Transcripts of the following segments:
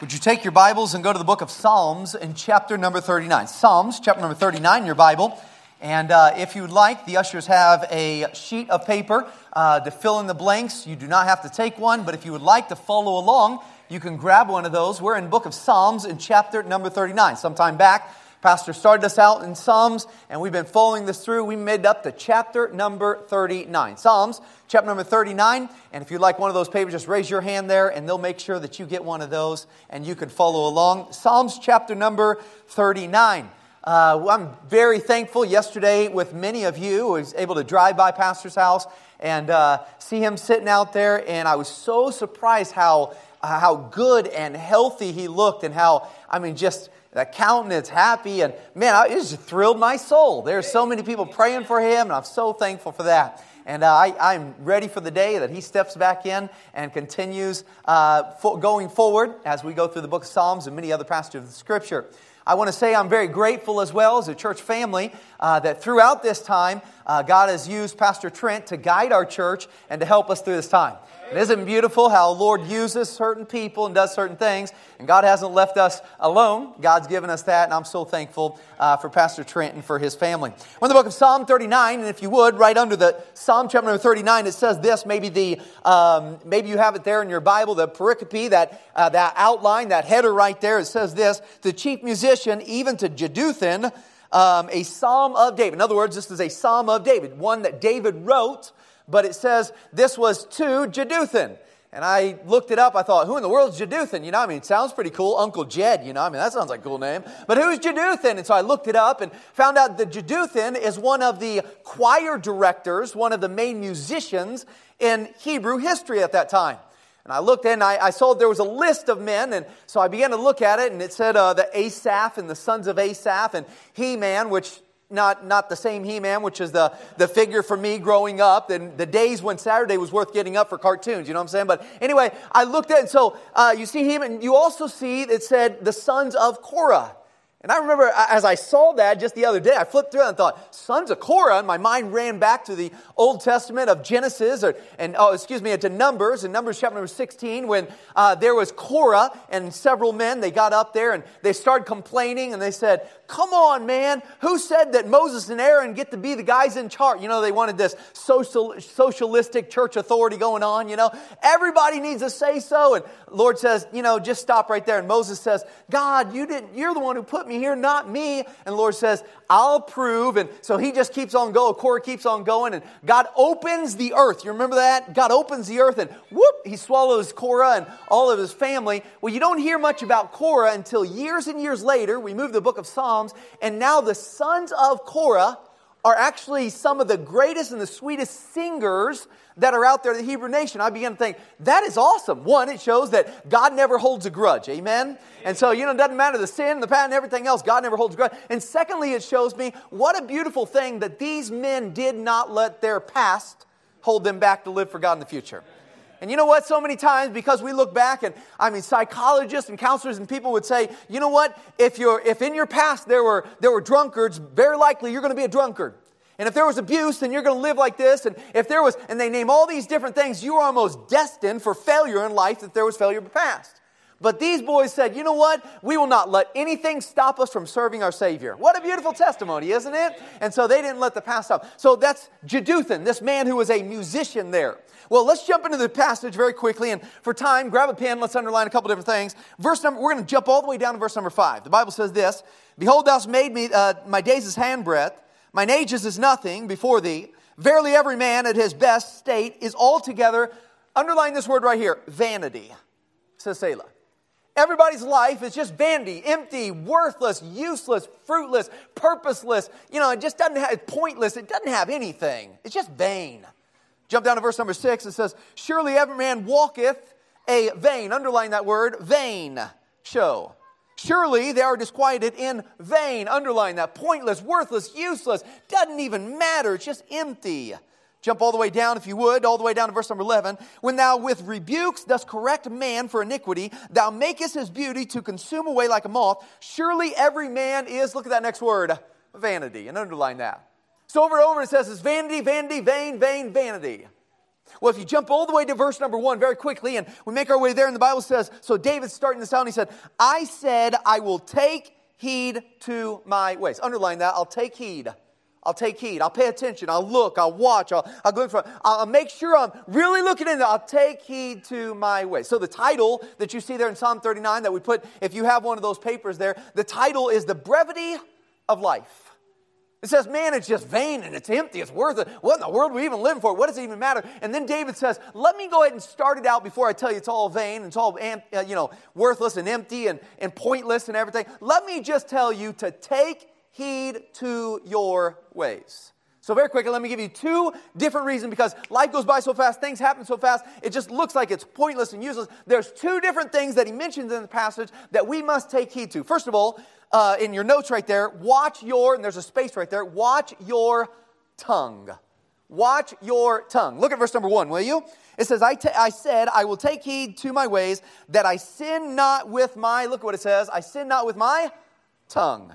Would you take your Bibles and go to the book of Psalms in chapter number 39? Psalms, chapter number 39 in your Bible. And uh, if you would like, the ushers have a sheet of paper uh, to fill in the blanks. You do not have to take one, but if you would like to follow along, you can grab one of those. We're in book of Psalms in chapter number 39. Sometime back, Pastor started us out in Psalms, and we've been following this through. We made up to chapter number 39. Psalms, chapter number 39. And if you'd like one of those papers, just raise your hand there, and they'll make sure that you get one of those, and you can follow along. Psalms, chapter number 39. Uh, I'm very thankful yesterday with many of you. I was able to drive by Pastor's house and uh, see him sitting out there, and I was so surprised how, uh, how good and healthy he looked, and how, I mean, just that countenance happy and man it just thrilled my soul. There's so many people praying for him and i'm so thankful for that. And uh, I, am ready for the day that he steps back in and continues uh, going forward as we go through the book of psalms and many other passages of the scripture. I want to say i'm very grateful as well as a church family uh, that throughout this time uh, god has used pastor trent to guide our church and to help us through this time it isn't beautiful how Lord uses certain people and does certain things, and God hasn't left us alone. God's given us that, and I'm so thankful uh, for Pastor Trent and for his family. We're in the book of Psalm 39, and if you would, right under the Psalm chapter number 39, it says this. Maybe the um, maybe you have it there in your Bible, the pericope, that uh, that outline, that header right there. It says this: the chief musician, even to Jeduthun, um, a psalm of David. In other words, this is a psalm of David, one that David wrote but it says this was to Jeduthun. And I looked it up. I thought, who in the world is Jeduthun? You know, I mean, it sounds pretty cool. Uncle Jed, you know, I mean, that sounds like a cool name. But who's Jeduthun? And so I looked it up and found out that Jeduthun is one of the choir directors, one of the main musicians in Hebrew history at that time. And I looked in, I, I saw there was a list of men, and so I began to look at it, and it said uh, the Asaph and the sons of Asaph and Heman, which not, not the same He-Man, which is the, the figure for me growing up, and the days when Saturday was worth getting up for cartoons, you know what I'm saying? But anyway, I looked at it, and so uh, you see He-Man, you also see it said the sons of Korah. And I remember as I saw that just the other day, I flipped through and thought, sons of Korah, and my mind ran back to the Old Testament of Genesis, or, and oh, excuse me, to Numbers, in Numbers chapter number 16, when uh, there was Korah and several men, they got up there and they started complaining and they said, come on, man, who said that Moses and Aaron get to be the guys in charge? You know, they wanted this social, socialistic church authority going on, you know. Everybody needs to say so. And Lord says, you know, just stop right there. And Moses says, God, you didn't, you're the one who put me here, not me. And the Lord says, I'll prove. And so he just keeps on going. Korah keeps on going. And God opens the earth. You remember that? God opens the earth and whoop, he swallows Korah and all of his family. Well, you don't hear much about Korah until years and years later. We move the book of Psalms. And now the sons of Korah are actually some of the greatest and the sweetest singers that are out there in the Hebrew nation. I began to think, that is awesome. One, it shows that God never holds a grudge. Amen? And so, you know, it doesn't matter the sin, the and everything else, God never holds a grudge. And secondly, it shows me what a beautiful thing that these men did not let their past hold them back to live for God in the future. And you know what? So many times, because we look back and I mean, psychologists and counselors and people would say, you know what? If you're, if in your past there were, there were drunkards, very likely you're going to be a drunkard. And if there was abuse, then you're going to live like this. And if there was, and they name all these different things, you are almost destined for failure in life if there was failure in the past. But these boys said, you know what? We will not let anything stop us from serving our Savior. What a beautiful testimony, isn't it? And so they didn't let the past stop. So that's Jeduthun, this man who was a musician there. Well, let's jump into the passage very quickly. And for time, grab a pen. Let's underline a couple different things. Verse number, we're going to jump all the way down to verse number five. The Bible says this Behold, thou hast made me, uh, my days is handbreadth Mine age is nothing before thee. Verily, every man at his best state is altogether, underline this word right here, vanity, says Selah. Everybody's life is just vanity, empty, worthless, useless, fruitless, purposeless. You know, it just doesn't have, it's pointless. It doesn't have anything. It's just vain. Jump down to verse number six. It says, Surely every man walketh a vain, underline that word, vain show. Surely they are disquieted in vain. Underline that. Pointless, worthless, useless. Doesn't even matter. It's just empty. Jump all the way down, if you would, all the way down to verse number 11. When thou with rebukes dost correct man for iniquity, thou makest his beauty to consume away like a moth. Surely every man is, look at that next word, vanity. And underline that. So over and over it says it's vanity, vanity, vain, vain, vanity. Well, if you jump all the way to verse number one very quickly, and we make our way there, and the Bible says, so David's starting this out, and he said, I said, I will take heed to my ways. Underline that, I'll take heed. I'll take heed. I'll pay attention. I'll look. I'll watch. I'll, I'll go in front. I'll make sure I'm really looking into I'll take heed to my way. So the title that you see there in Psalm 39 that we put, if you have one of those papers there, the title is The Brevity of Life. It says, man, it's just vain and it's empty. It's worth it. What in the world are we even living for? What does it even matter? And then David says, let me go ahead and start it out before I tell you it's all vain and it's all uh, you know worthless and empty and, and pointless and everything. Let me just tell you to take heed to your ways. So, very quickly, let me give you two different reasons because life goes by so fast, things happen so fast, it just looks like it's pointless and useless. There's two different things that he mentions in the passage that we must take heed to. First of all, uh, in your notes right there, watch your, and there's a space right there, watch your tongue. Watch your tongue. Look at verse number one, will you? It says, I, t- I said, I will take heed to my ways, that I sin not with my, look what it says, I sin not with my tongue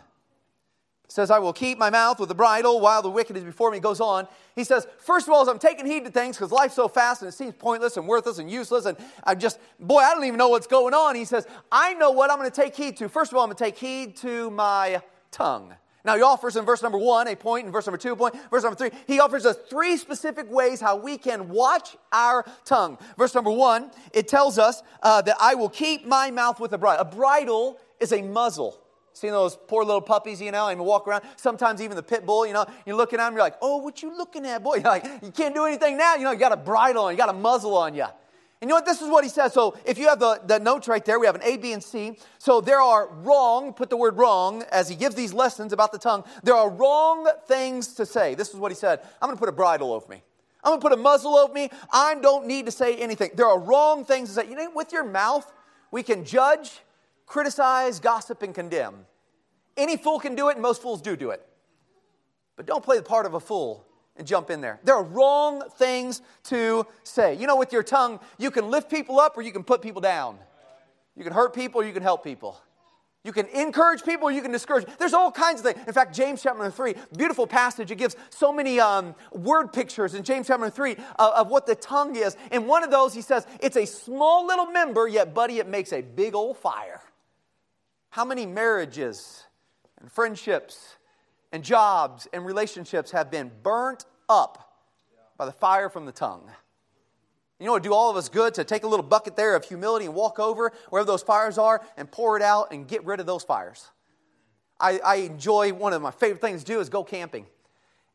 says, I will keep my mouth with the bridle while the wicked is before me. He goes on. He says, First of all, as I'm taking heed to things because life's so fast and it seems pointless and worthless and useless, and I'm just, boy, I don't even know what's going on. He says, I know what I'm going to take heed to. First of all, I'm going to take heed to my tongue. Now, he offers in verse number one a point, in verse number two a point, verse number three, he offers us three specific ways how we can watch our tongue. Verse number one, it tells us uh, that I will keep my mouth with a bridle. A bridle is a muzzle. Seeing those poor little puppies, you know, and walk around. Sometimes even the pit bull, you know, you're looking at them, you're like, oh, what you looking at, boy? You're like, you can't do anything now. You know, you got a bridle on, you got a muzzle on you. And you know what? This is what he says. So if you have the, the notes right there, we have an A, B, and C. So there are wrong, put the word wrong, as he gives these lessons about the tongue. There are wrong things to say. This is what he said. I'm going to put a bridle over me. I'm going to put a muzzle over me. I don't need to say anything. There are wrong things to say. You know, with your mouth, we can judge, criticize, gossip, and condemn. Any fool can do it, and most fools do do it. But don't play the part of a fool and jump in there. There are wrong things to say. You know, with your tongue, you can lift people up or you can put people down. You can hurt people or you can help people. You can encourage people you can discourage. There's all kinds of things. In fact, James chapter 3, beautiful passage. It gives so many um, word pictures in James chapter 3 uh, of what the tongue is. And one of those, he says, it's a small little member, yet, buddy, it makes a big old fire. How many marriages and friendships and jobs and relationships have been burnt up by the fire from the tongue? You know, it would do all of us good to take a little bucket there of humility and walk over wherever those fires are and pour it out and get rid of those fires. I, I enjoy one of my favorite things to do is go camping,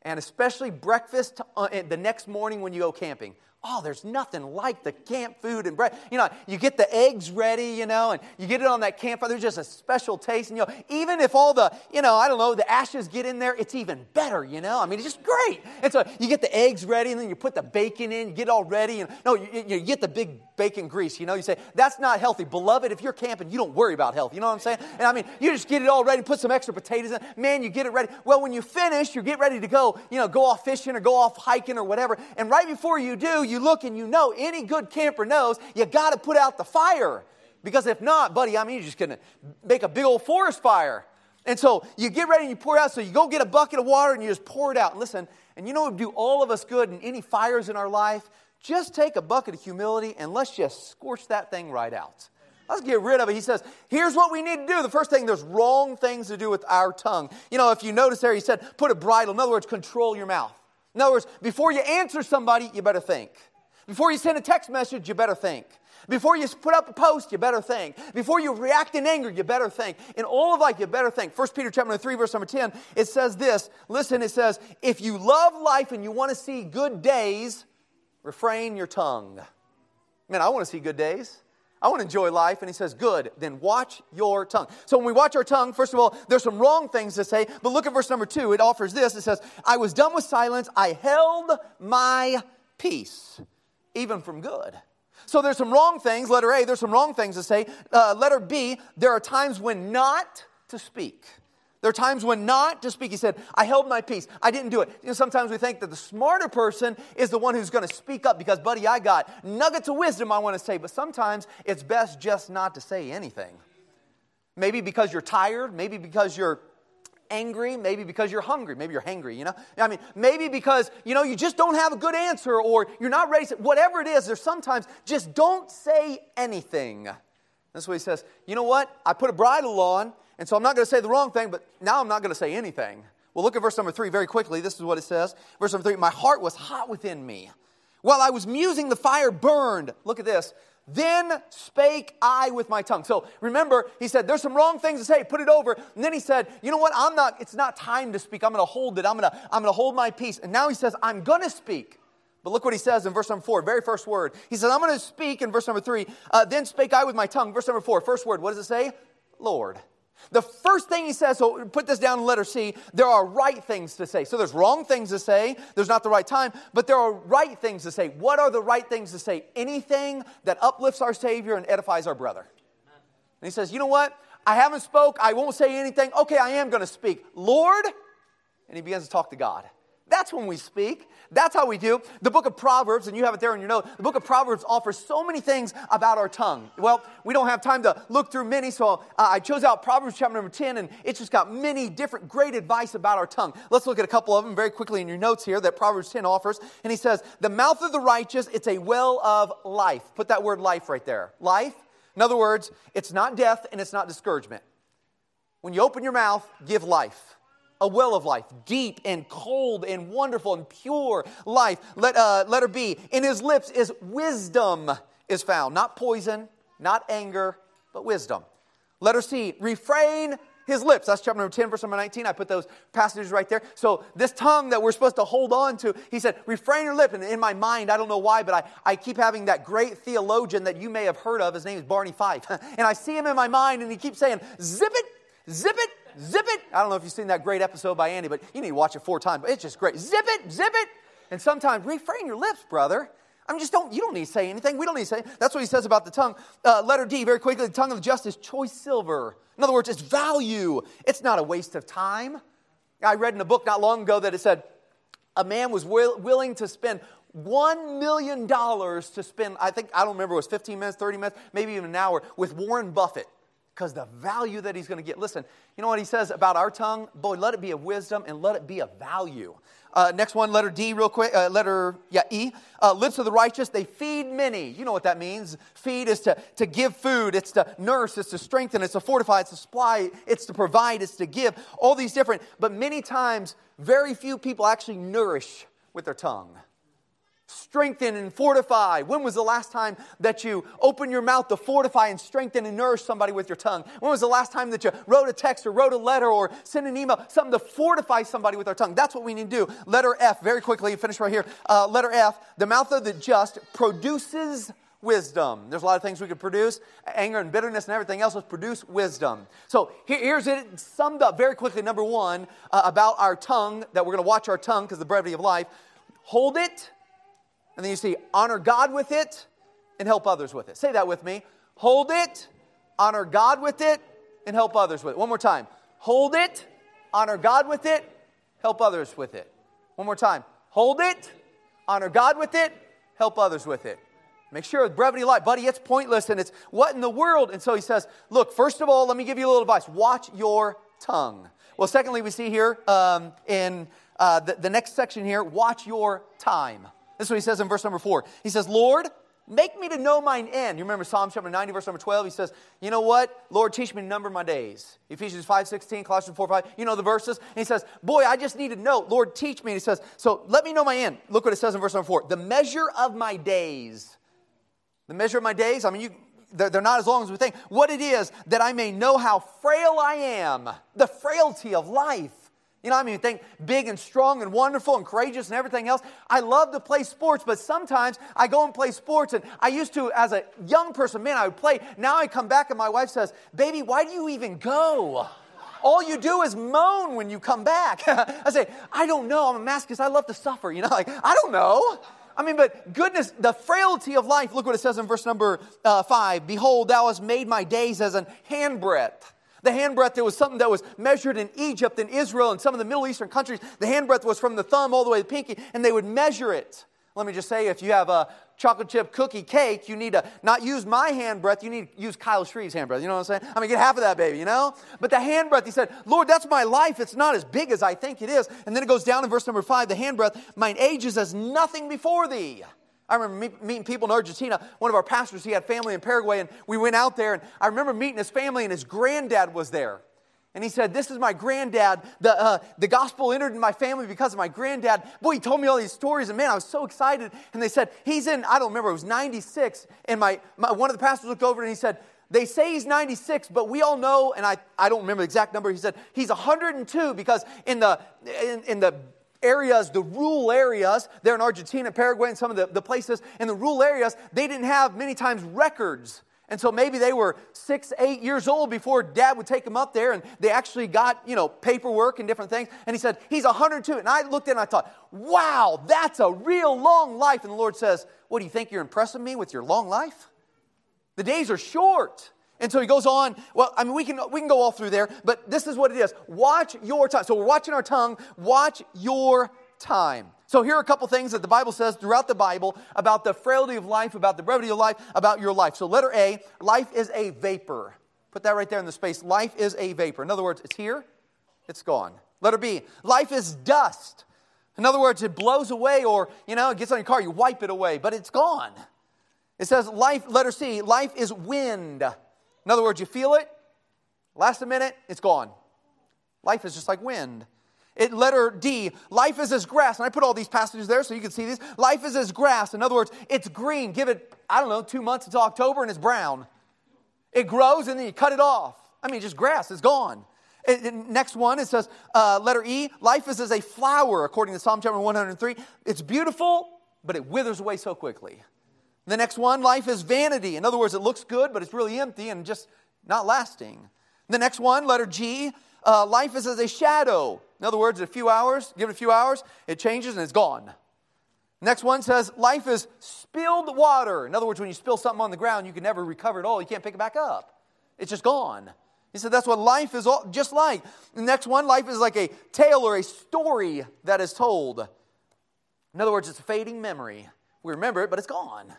and especially breakfast uh, the next morning when you go camping. Oh, there's nothing like the camp food and bread. You know, you get the eggs ready, you know, and you get it on that campfire. There's just a special taste. And, you know, even if all the, you know, I don't know, the ashes get in there, it's even better, you know. I mean, it's just great. And so you get the eggs ready, and then you put the bacon in, you get it all ready. And no, you, you get the big bacon grease, you know. You say, that's not healthy. Beloved, if you're camping, you don't worry about health. You know what I'm saying? And I mean, you just get it all ready, put some extra potatoes in. Man, you get it ready. Well, when you finish, you get ready to go, you know, go off fishing or go off hiking or whatever. And right before you do, you look and you know, any good camper knows you got to put out the fire. Because if not, buddy, I mean, you're just going to make a big old forest fire. And so you get ready and you pour it out. So you go get a bucket of water and you just pour it out. And listen, and you know what would do all of us good in any fires in our life? Just take a bucket of humility and let's just scorch that thing right out. Let's get rid of it. He says, here's what we need to do. The first thing, there's wrong things to do with our tongue. You know, if you notice there, he said, put a bridle. In other words, control your mouth. In other words, before you answer somebody, you better think. Before you send a text message, you better think. Before you put up a post, you better think. Before you react in anger, you better think. In all of life, you better think. 1 Peter chapter 3, verse number 10, it says this. Listen, it says, if you love life and you want to see good days, refrain your tongue. Man, I want to see good days. I want to enjoy life. And he says, Good, then watch your tongue. So when we watch our tongue, first of all, there's some wrong things to say. But look at verse number two. It offers this. It says, I was done with silence. I held my peace even from good. So there's some wrong things. Letter A, there's some wrong things to say. Uh, letter B, there are times when not to speak. There are times when not to speak. He said, I held my peace. I didn't do it. You know, sometimes we think that the smarter person is the one who's going to speak up because, buddy, I got nuggets of wisdom I want to say. But sometimes it's best just not to say anything. Maybe because you're tired. Maybe because you're angry, maybe because you're hungry, maybe you're hangry, you know? I mean, maybe because, you know, you just don't have a good answer or you're not ready to, whatever it is, there's sometimes just don't say anything. That's what he says. You know what? I put a bridle on, and so I'm not going to say the wrong thing, but now I'm not going to say anything. Well, look at verse number three very quickly. This is what it says. Verse number three My heart was hot within me. While I was musing, the fire burned. Look at this. Then spake I with my tongue. So remember, he said, There's some wrong things to say, put it over. And then he said, You know what? I'm not, it's not time to speak. I'm going to hold it. I'm going to, I'm to hold my peace. And now he says, I'm going to speak. But look what he says in verse number four, very first word. He says, I'm going to speak in verse number three. Uh, then spake I with my tongue. Verse number four, first word. What does it say? Lord. The first thing he says, so put this down in letter C, there are right things to say. So there's wrong things to say, there's not the right time, but there are right things to say. What are the right things to say? Anything that uplifts our Savior and edifies our brother. And he says, you know what? I haven't spoke, I won't say anything. Okay, I am going to speak. Lord, and he begins to talk to God. That's when we speak. That's how we do. The book of Proverbs, and you have it there in your note, the book of Proverbs offers so many things about our tongue. Well, we don't have time to look through many, so uh, I chose out Proverbs chapter number 10, and it's just got many different great advice about our tongue. Let's look at a couple of them very quickly in your notes here that Proverbs 10 offers. And he says, The mouth of the righteous, it's a well of life. Put that word life right there. Life. In other words, it's not death and it's not discouragement. When you open your mouth, give life a well of life, deep and cold and wonderful and pure life. Let, uh, letter B, in his lips is wisdom is found, not poison, not anger, but wisdom. Letter C, refrain his lips. That's chapter number 10, verse number 19. I put those passages right there. So, this tongue that we're supposed to hold on to, he said, refrain your lip. And in my mind, I don't know why, but I, I keep having that great theologian that you may have heard of. His name is Barney Fife. and I see him in my mind, and he keeps saying, zip it, zip it, zip it. I don't know if you've seen that great episode by Andy, but you need to watch it four times. But it's just great. Zip it, zip it. And sometimes refrain your lips, brother. I mean, just don't, you don't need to say anything. We don't need to say. That's what he says about the tongue. Uh, letter D, very quickly, the tongue of the just is choice silver. In other words, it's value. It's not a waste of time. I read in a book not long ago that it said a man was will, willing to spend $1 million to spend, I think, I don't remember, it was 15 minutes, 30 minutes, maybe even an hour, with Warren Buffett because the value that he's going to get. Listen, you know what he says about our tongue? Boy, let it be a wisdom and let it be a value. Uh, next one, letter D, real quick. Uh, letter, yeah, E. Uh, lips of the righteous, they feed many. You know what that means. Feed is to, to give food, it's to nurse, it's to strengthen, it's to fortify, it's to supply, it's to provide, it's to give. All these different, but many times, very few people actually nourish with their tongue strengthen and fortify. When was the last time that you opened your mouth to fortify and strengthen and nourish somebody with your tongue? When was the last time that you wrote a text or wrote a letter or sent an email, something to fortify somebody with our tongue? That's what we need to do. Letter F, very quickly, finish right here. Uh, letter F, the mouth of the just produces wisdom. There's a lot of things we could produce. Anger and bitterness and everything else. Let's produce wisdom. So here, here's it summed up very quickly. Number one, uh, about our tongue, that we're going to watch our tongue because the brevity of life. Hold it and then you see, honor God with it and help others with it. Say that with me. Hold it, honor God with it, and help others with it. One more time. Hold it, honor God with it, help others with it. One more time. Hold it, honor God with it, help others with it. Make sure with brevity life, buddy, it's pointless and it's what in the world? And so he says, look, first of all, let me give you a little advice. Watch your tongue. Well, secondly, we see here um, in uh, the, the next section here, watch your time. This is what he says in verse number four. He says, Lord, make me to know mine end. You remember Psalm chapter 90, verse number 12? He says, You know what? Lord, teach me to number my days. Ephesians 5, 16, Colossians 4, 5. You know the verses. And he says, Boy, I just need to know. Lord, teach me. And he says, So let me know my end. Look what it says in verse number 4. The measure of my days. The measure of my days, I mean, you, they're, they're not as long as we think. What it is, that I may know how frail I am. The frailty of life. You know, I mean, think big and strong and wonderful and courageous and everything else. I love to play sports, but sometimes I go and play sports, and I used to, as a young person, man, I would play. Now I come back, and my wife says, Baby, why do you even go? All you do is moan when you come back. I say, I don't know. I'm a masochist. I love to suffer. You know, like, I don't know. I mean, but goodness, the frailty of life. Look what it says in verse number uh, five Behold, thou hast made my days as an handbreadth. The handbreadth, it was something that was measured in Egypt and Israel and some of the Middle Eastern countries. The handbreadth was from the thumb all the way to the pinky, and they would measure it. Let me just say, if you have a chocolate chip cookie cake, you need to not use my handbreadth, you need to use Kyle Shreve's handbreadth. You know what I'm saying? I mean, get half of that, baby, you know? But the handbreadth, he said, Lord, that's my life. It's not as big as I think it is. And then it goes down in verse number five the handbreadth, mine age is as nothing before thee. I remember meeting people in Argentina. One of our pastors, he had family in Paraguay, and we went out there, and I remember meeting his family, and his granddad was there. And he said, This is my granddad. The, uh, the gospel entered in my family because of my granddad. Boy, he told me all these stories, and man, I was so excited. And they said, He's in, I don't remember, it was 96. And my, my one of the pastors looked over and he said, They say he's 96, but we all know, and I, I don't remember the exact number, he said, He's 102 because in the, in, in the areas, the rural areas, there in Argentina, Paraguay, and some of the, the places in the rural areas, they didn't have many times records and so maybe they were six, eight years old before dad would take them up there, and they actually got, you know, paperwork and different things. And he said, He's 102. And I looked at and I thought, Wow, that's a real long life. And the Lord says, What do you think you're impressing me with your long life? The days are short. And so he goes on. Well, I mean, we can, we can go all through there, but this is what it is. Watch your time. So we're watching our tongue. Watch your time. So, here are a couple things that the Bible says throughout the Bible about the frailty of life, about the brevity of life, about your life. So, letter A, life is a vapor. Put that right there in the space. Life is a vapor. In other words, it's here, it's gone. Letter B, life is dust. In other words, it blows away, or, you know, it gets on your car, you wipe it away, but it's gone. It says life, letter C, life is wind. In other words, you feel it, last a minute, it's gone. Life is just like wind. It, letter D, life is as grass. And I put all these passages there so you can see these. Life is as grass. In other words, it's green. Give it, I don't know, two months until October and it's brown. It grows and then you cut it off. I mean, just grass is gone. It, it, next one, it says, uh, letter E, life is as a flower, according to Psalm chapter 103. It's beautiful, but it withers away so quickly. The next one, life is vanity. In other words, it looks good, but it's really empty and just not lasting. The next one, letter G, uh, life is as a shadow. In other words, a few hours, give it a few hours, it changes and it's gone. Next one says, life is spilled water. In other words, when you spill something on the ground, you can never recover it all. You can't pick it back up. It's just gone. He said that's what life is all, just like. The next one, life is like a tale or a story that is told. In other words, it's a fading memory. We remember it, but it's gone.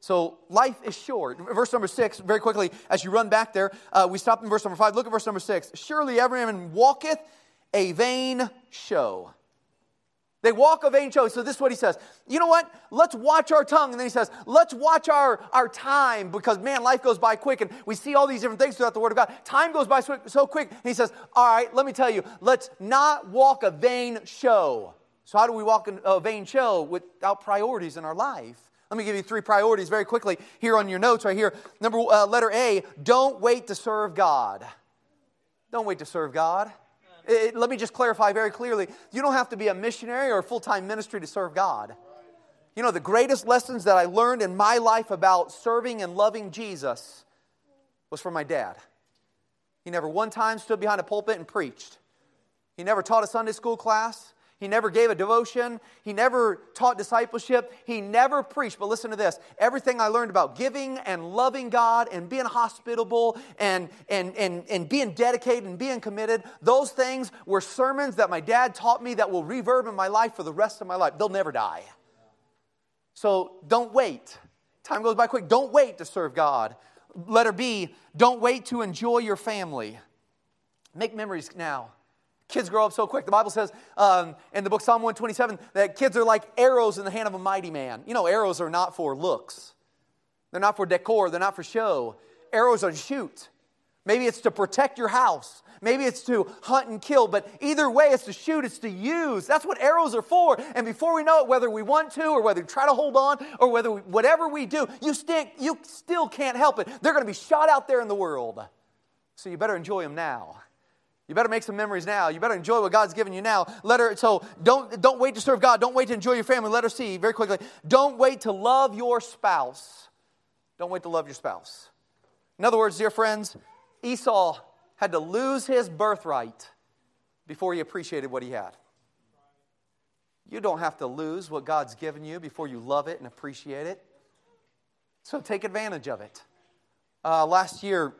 So life is short. Verse number six, very quickly, as you run back there, uh, we stop in verse number five. Look at verse number six. Surely every man walketh a vain show. They walk a vain show. So this is what he says. You know what? Let's watch our tongue. And then he says, let's watch our, our time because, man, life goes by quick. And we see all these different things throughout the Word of God. Time goes by so quick. And he says, all right, let me tell you, let's not walk a vain show. So how do we walk a vain show without priorities in our life? Let me give you three priorities very quickly here on your notes right here. Number uh, letter A, don't wait to serve God. Don't wait to serve God. It, let me just clarify very clearly. You don't have to be a missionary or a full-time ministry to serve God. You know, the greatest lessons that I learned in my life about serving and loving Jesus was from my dad. He never one time stood behind a pulpit and preached. He never taught a Sunday school class. He never gave a devotion. He never taught discipleship. He never preached. But listen to this everything I learned about giving and loving God and being hospitable and, and, and, and being dedicated and being committed, those things were sermons that my dad taught me that will reverb in my life for the rest of my life. They'll never die. So don't wait. Time goes by quick. Don't wait to serve God. Letter B, don't wait to enjoy your family. Make memories now. Kids grow up so quick. The Bible says um, in the book Psalm 127 that kids are like arrows in the hand of a mighty man. You know, arrows are not for looks, they're not for decor, they're not for show. Arrows are to shoot. Maybe it's to protect your house. Maybe it's to hunt and kill, but either way, it's to shoot, it's to use. That's what arrows are for. And before we know it, whether we want to or whether we try to hold on or whether we, whatever we do, you, you still can't help it. They're going to be shot out there in the world. So you better enjoy them now. You better make some memories now. You better enjoy what God's given you now. Let her, so don't, don't wait to serve God. Don't wait to enjoy your family. Let her see very quickly. Don't wait to love your spouse. Don't wait to love your spouse. In other words, dear friends, Esau had to lose his birthright before he appreciated what he had. You don't have to lose what God's given you before you love it and appreciate it. So take advantage of it. Uh, last year,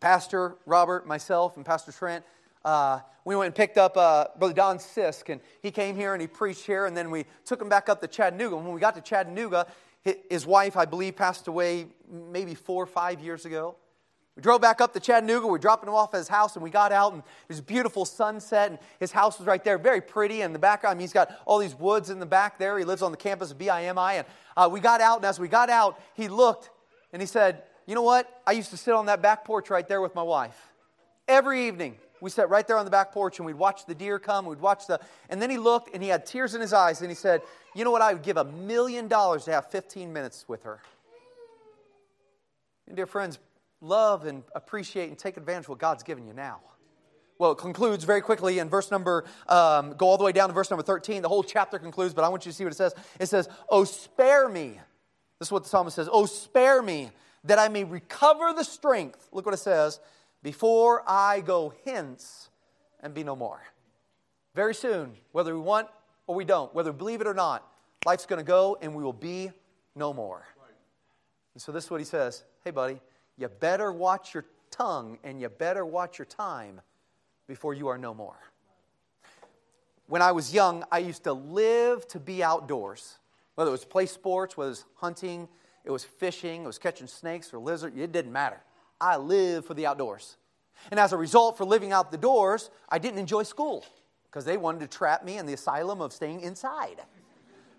Pastor Robert, myself, and Pastor Trent, uh, we went and picked up uh, Brother Don Sisk, and he came here and he preached here, and then we took him back up to Chattanooga. When we got to Chattanooga, his wife, I believe, passed away maybe four or five years ago. We drove back up to Chattanooga. We dropped him off at his house, and we got out, and it was a beautiful sunset, and his house was right there, very pretty. And the background, I mean, he's got all these woods in the back there. He lives on the campus of BIMI. And uh, we got out, and as we got out, he looked and he said, You know what? I used to sit on that back porch right there with my wife. Every evening, we sat right there on the back porch and we'd watch the deer come. We'd watch the, and then he looked and he had tears in his eyes and he said, You know what? I would give a million dollars to have 15 minutes with her. And dear friends, love and appreciate and take advantage of what God's given you now. Well, it concludes very quickly in verse number, um, go all the way down to verse number 13. The whole chapter concludes, but I want you to see what it says. It says, Oh, spare me. This is what the psalmist says. Oh, spare me that I may recover the strength. Look what it says before I go hence and be no more. Very soon, whether we want or we don't, whether we believe it or not, life's going to go and we will be no more. And so this is what he says Hey, buddy, you better watch your tongue and you better watch your time before you are no more. When I was young, I used to live to be outdoors. Whether it was play sports, whether it was hunting, it was fishing, it was catching snakes or lizards, it didn't matter. I lived for the outdoors. And as a result, for living out the doors, I didn't enjoy school because they wanted to trap me in the asylum of staying inside.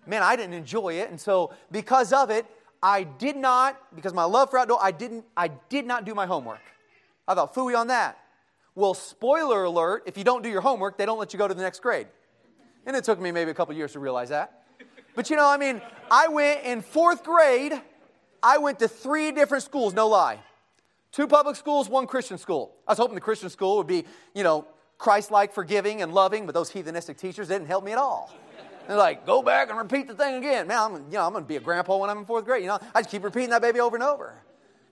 Man, I didn't enjoy it. And so, because of it, I did not, because my love for outdoor, I didn't, I did not do my homework. I thought, fooey on that. Well, spoiler alert, if you don't do your homework, they don't let you go to the next grade. And it took me maybe a couple years to realize that. But you know, I mean, I went in fourth grade, I went to three different schools, no lie. Two public schools, one Christian school. I was hoping the Christian school would be, you know, Christ like, forgiving, and loving, but those heathenistic teachers didn't help me at all. They're like, go back and repeat the thing again. Man, I'm, you know, I'm going to be a grandpa when I'm in fourth grade. You know, I just keep repeating that baby over and over.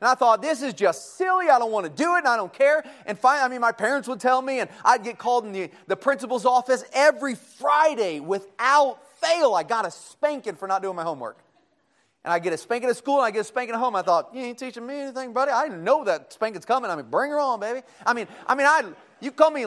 And I thought, this is just silly. I don't want to do it, and I don't care. And finally, I mean, my parents would tell me, and I'd get called in the, the principal's office every Friday without fail. I got a spanking for not doing my homework. And I get a spanking at school, and I get a spanking at home. I thought, you ain't teaching me anything, buddy. I didn't know that spanking's coming. I mean, bring her on, baby. I mean, I mean, I you call me,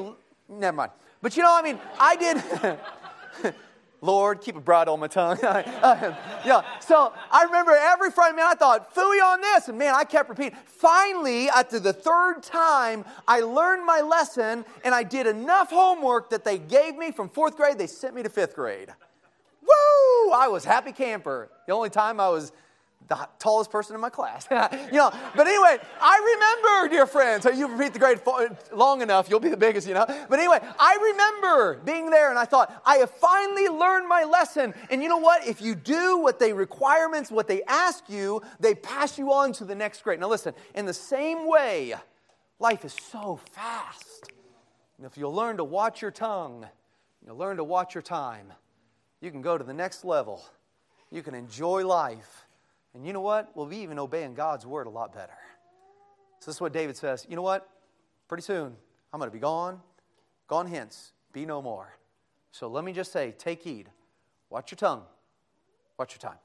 never mind. But you know, I mean, I did. Lord, keep a bridle on my tongue. yeah. So I remember every Friday, man, I thought, fooey on this. And man, I kept repeating. Finally, after the third time, I learned my lesson and I did enough homework that they gave me from fourth grade, they sent me to fifth grade. Woo! I was happy camper. The only time I was the tallest person in my class. you know, but anyway, I remember, dear friends, so you repeat the grade long enough, you'll be the biggest, you know. But anyway, I remember being there and I thought, I have finally learned my lesson. And you know what? If you do what they requirements, what they ask you, they pass you on to the next grade. Now listen, in the same way, life is so fast. And if you'll learn to watch your tongue, you'll learn to watch your time, you can go to the next level. You can enjoy life and you know what? We'll be even obeying God's word a lot better. So this is what David says. You know what? Pretty soon, I'm going to be gone, gone hence, be no more. So let me just say, take heed. Watch your tongue. Watch your time.